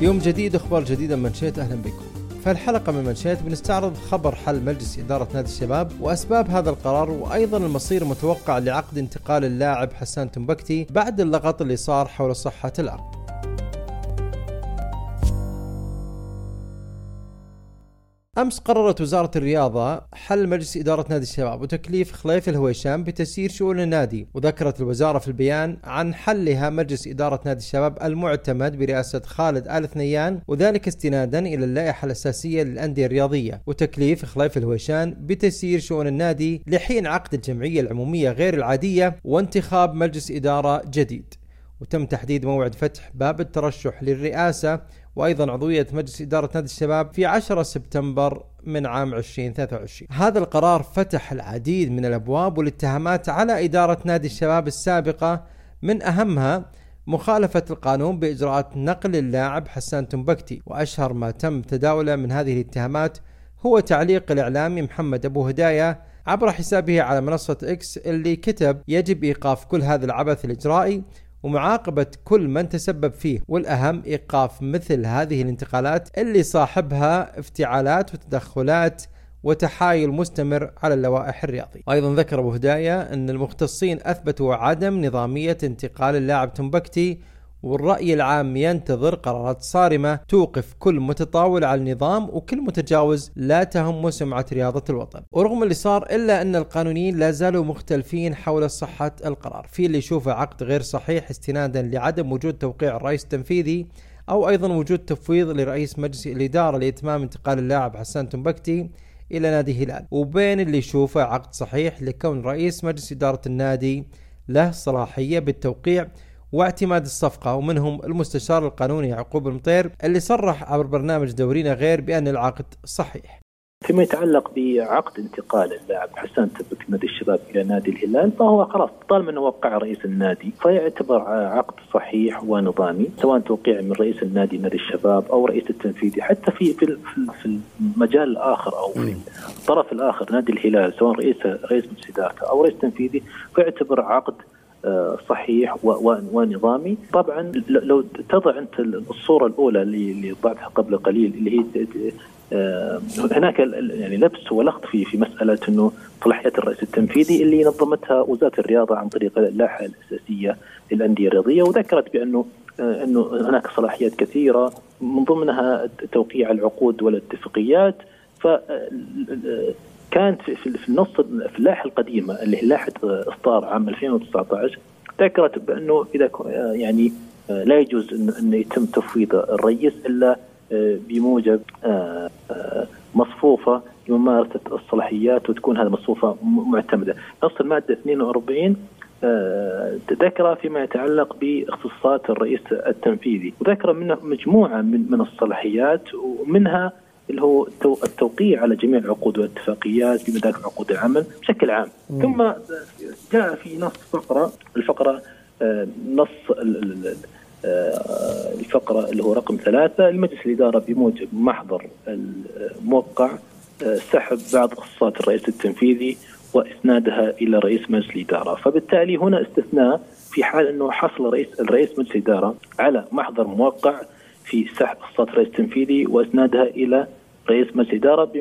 يوم جديد أخبار جديدة من منشيت أهلا بكم. في الحلقة من منشيت بنستعرض خبر حل مجلس إدارة نادي الشباب وأسباب هذا القرار وأيضا المصير المتوقع لعقد انتقال اللاعب حسان تنبكتي بعد اللغط اللي صار حول صحة العقد. أمس قررت وزارة الرياضة حل مجلس إدارة نادي الشباب وتكليف خليف الهويشام بتسيير شؤون النادي وذكرت الوزارة في البيان عن حلها مجلس إدارة نادي الشباب المعتمد برئاسة خالد آل ثنيان وذلك استنادا إلى اللائحة الأساسية للأندية الرياضية وتكليف خليف الهويشان بتسيير شؤون النادي لحين عقد الجمعية العمومية غير العادية وانتخاب مجلس إدارة جديد. وتم تحديد موعد فتح باب الترشح للرئاسة وأيضا عضوية مجلس إدارة نادي الشباب في 10 سبتمبر من عام 2023 هذا القرار فتح العديد من الأبواب والاتهامات على إدارة نادي الشباب السابقة من أهمها مخالفة القانون بإجراءات نقل اللاعب حسان تنبكتي. وأشهر ما تم تداوله من هذه الاتهامات هو تعليق الإعلامي محمد أبو هداية عبر حسابه على منصة إكس اللي كتب يجب إيقاف كل هذا العبث الإجرائي ومعاقبة كل من تسبب فيه والأهم إيقاف مثل هذه الانتقالات اللي صاحبها افتعالات وتدخلات وتحايل مستمر على اللوائح الرياضي أيضا ذكر أبو هداية أن المختصين أثبتوا عدم نظامية انتقال اللاعب تنبكتي والرأي العام ينتظر قرارات صارمة توقف كل متطاول على النظام وكل متجاوز لا تهم سمعة رياضة الوطن. ورغم اللي صار إلا أن القانونيين لا زالوا مختلفين حول صحة القرار. في اللي يشوفه عقد غير صحيح استنادا لعدم وجود توقيع الرئيس التنفيذي أو أيضا وجود تفويض لرئيس مجلس الإدارة لإتمام انتقال اللاعب حسان تنبكتي إلى نادي هلال. وبين اللي يشوفه عقد صحيح لكون رئيس مجلس إدارة النادي له صلاحية بالتوقيع واعتماد الصفقة ومنهم المستشار القانوني يعقوب المطير اللي صرح عبر برنامج دورينا غير بأن العقد صحيح. فيما يتعلق بعقد انتقال اللاعب حسان تبك نادي الشباب إلى نادي الهلال فهو خلاص طالما أنه وقع رئيس النادي فيعتبر عقد صحيح ونظامي سواء توقيع من رئيس النادي نادي الشباب أو رئيس التنفيذي حتى في في في المجال الآخر أو في الطرف الآخر نادي الهلال سواء رئيس رئيس مجلس إدارته أو رئيس تنفيذي فيعتبر عقد صحيح ونظامي. طبعا لو تضع أنت الصورة الأولى اللي وضعتها قبل قليل اللي هي آه، هناك يعني لبس ولغط في في مسألة إنه صلاحيات الرئيس التنفيذي اللي نظمتها وزارة الرياضة عن طريق اللائحة الأساسية للأندية الرياضية وذكرت بأنه آه، إنه هناك صلاحيات كثيرة من ضمنها توقيع العقود والاتفاقيات. ف آه، كانت في النص في اللائحة القديمة اللي هي لائحة اصدار عام 2019 ذكرت بأنه إذا يعني لا يجوز انه يتم تفويض الرئيس إلا بموجب مصفوفة لممارسة الصلاحيات وتكون هذه المصفوفة معتمدة. نص المادة 42 ذكر فيما يتعلق باختصاصات الرئيس التنفيذي وذكر منه مجموعة من من الصلاحيات ومنها اللي هو التوقيع على جميع العقود والاتفاقيات بمداك عقود العمل بشكل عام م. ثم جاء في نص فقرة الفقرة آه، نص آه، الفقرة اللي هو رقم ثلاثة المجلس الإدارة بموجب محضر الموقع آه، سحب بعض اختصاصات الرئيس التنفيذي وإسنادها إلى رئيس مجلس الإدارة، فبالتالي هنا استثناء في حال إنه حصل رئيس الرئيس مجلس الإدارة على محضر موقع في سحب اختصاصات الرئيس التنفيذي وأسنادها إلى رئيس مجلس الاداره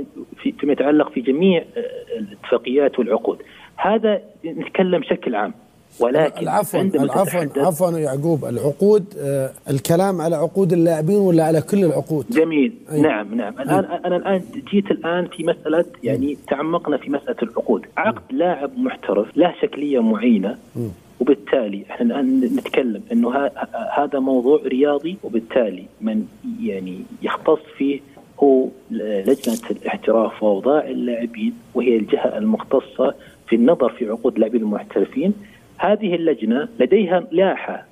فيما يتعلق في جميع آه، الاتفاقيات والعقود. هذا نتكلم بشكل عام ولكن عفوا عفوا عفوا يعقوب العقود آه الكلام على عقود اللاعبين ولا على كل العقود؟ جميل أي. نعم نعم الآن أي. أنا الآن جيت الآن في مسألة يعني تعمقنا في مسألة العقود، عقد لاعب محترف له شكلية معينة م. وبالتالي إحنا الآن نتكلم إنه هذا موضوع رياضي وبالتالي من يعني يختص فيه هو لجنة الاحتراف وأوضاع اللاعبين وهي الجهة المختصة في النظر في عقود اللاعبين المحترفين. هذه اللجنة لديها لائحة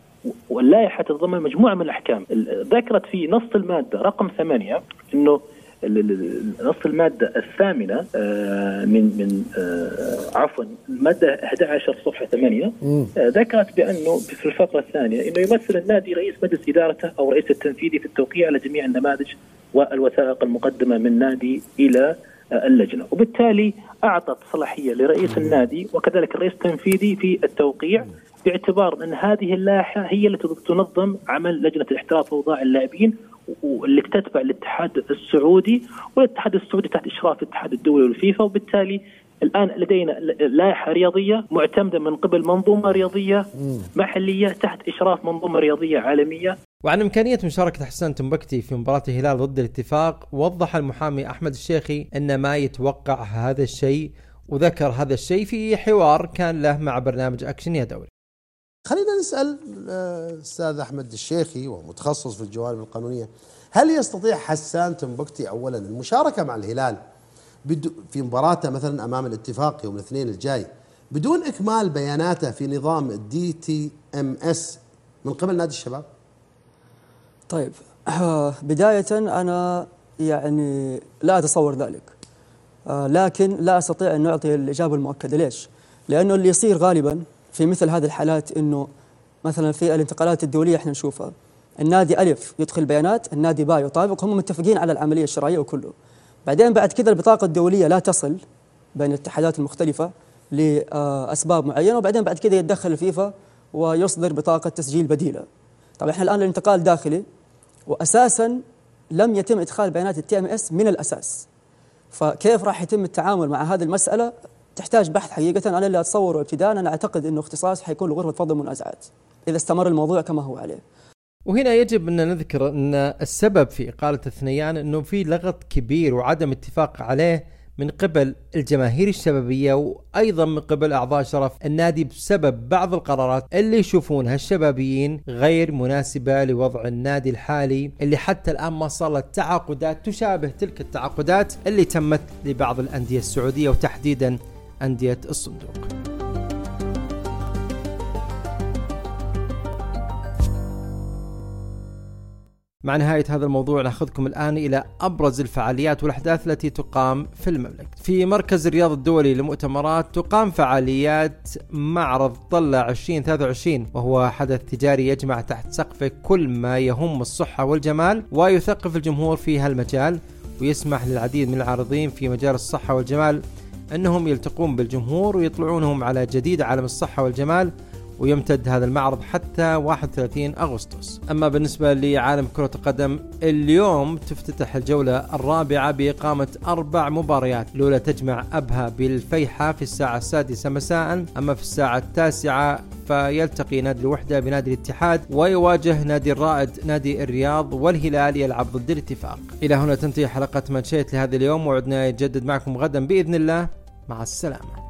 واللائحة تتضمن مجموعة من الأحكام. ذكرت في نص المادة رقم ثمانية إنه نص المادة الثامنة آه، من من آه، عفوا المادة 11 صفحة 8 آه، ذكرت بأنه في الفقرة الثانية إنه يمثل النادي رئيس مجلس إدارته أو رئيس التنفيذي في التوقيع على جميع النماذج والوثائق المقدمة من نادي إلى اللجنة، وبالتالي أعطت صلاحية لرئيس النادي وكذلك الرئيس التنفيذي في التوقيع باعتبار أن هذه اللائحه هي التي تنظم عمل لجنة الاحتراف واوضاع اللاعبين واللي تتبع الاتحاد السعودي والاتحاد السعودي تحت إشراف الاتحاد الدولي والفيفا وبالتالي الآن لدينا لائحة رياضية معتمدة من قبل منظومة رياضية محلية تحت إشراف منظومة رياضية عالمية. وعن إمكانية مشاركة حسان تنبكتي في مباراة الهلال ضد الاتفاق وضح المحامي أحمد الشيخي أن ما يتوقع هذا الشيء وذكر هذا الشيء في حوار كان له مع برنامج أكشن يا دوري خلينا نسأل الأستاذ أحمد الشيخي ومتخصص في الجوانب القانونية هل يستطيع حسان تمبكتي أولا المشاركة مع الهلال في مباراته مثلا أمام الاتفاق يوم الاثنين الجاي بدون إكمال بياناته في نظام ال DTMS من قبل نادي الشباب؟ طيب بداية أنا يعني لا أتصور ذلك آه، لكن لا أستطيع أن أعطي الإجابة المؤكدة ليش؟ لأنه اللي يصير غالبا في مثل هذه الحالات أنه مثلا في الانتقالات الدولية إحنا نشوفها. النادي ألف يدخل بيانات النادي باء يطابق هم متفقين على العملية الشرعية وكله. بعدين بعد كذا البطاقة الدولية لا تصل بين الاتحادات المختلفة لأسباب معينة وبعدين بعد كذا يتدخل الفيفا ويصدر بطاقة تسجيل بديلة. طبعا إحنا الآن الانتقال داخلي وأساسا لم يتم إدخال بيانات التي ام اس من الأساس. فكيف راح يتم التعامل مع هذه المسألة؟ تحتاج بحث حقيقة. أنا اللي أتصوره ابتداء أنا أعتقد أنه اختصاص حيكون لغرفة فض المنازعات إذا استمر الموضوع كما هو عليه. وهنا يجب أن نذكر أن السبب في إقالة الثنيان أنه في لغط كبير وعدم اتفاق عليه من قبل الجماهير الشبابية وأيضا من قبل أعضاء شرف النادي بسبب بعض القرارات اللي يشوفونها الشبابيين غير مناسبة لوضع النادي الحالي اللي حتى الآن ما صارت تعاقدات تشابه تلك التعاقدات اللي تمت لبعض الأندية السعودية وتحديدا أندية الصندوق. مع نهاية هذا الموضوع نأخذكم الآن إلى أبرز الفعاليات والأحداث التي تقام في المملكة. في مركز الرياض الدولي للمؤتمرات تقام فعاليات معرض طلع 2023 وهو حدث تجاري يجمع تحت سقفه كل ما يهم الصحة والجمال ويثقف الجمهور في هالمجال ويسمح للعديد من العارضين في مجال الصحة والجمال أنهم يلتقون بالجمهور ويطلعونهم على جديد عالم الصحة والجمال ويمتد هذا المعرض حتى 31 أغسطس. أما بالنسبة لعالم كرة القدم اليوم تفتتح الجولة الرابعة بإقامة أربع مباريات الأولى تجمع أبها بالفيحة في الساعة السادسة مساء أما في الساعة التاسعة فيلتقي نادي الوحدة بنادي الاتحاد ويواجه نادي الرائد نادي الرياض والهلال يلعب ضد الاتفاق. إلى هنا تنتهي حلقة منشيت لهذا اليوم وعدنا يتجدد معكم غدا بإذن الله. مع السلامة.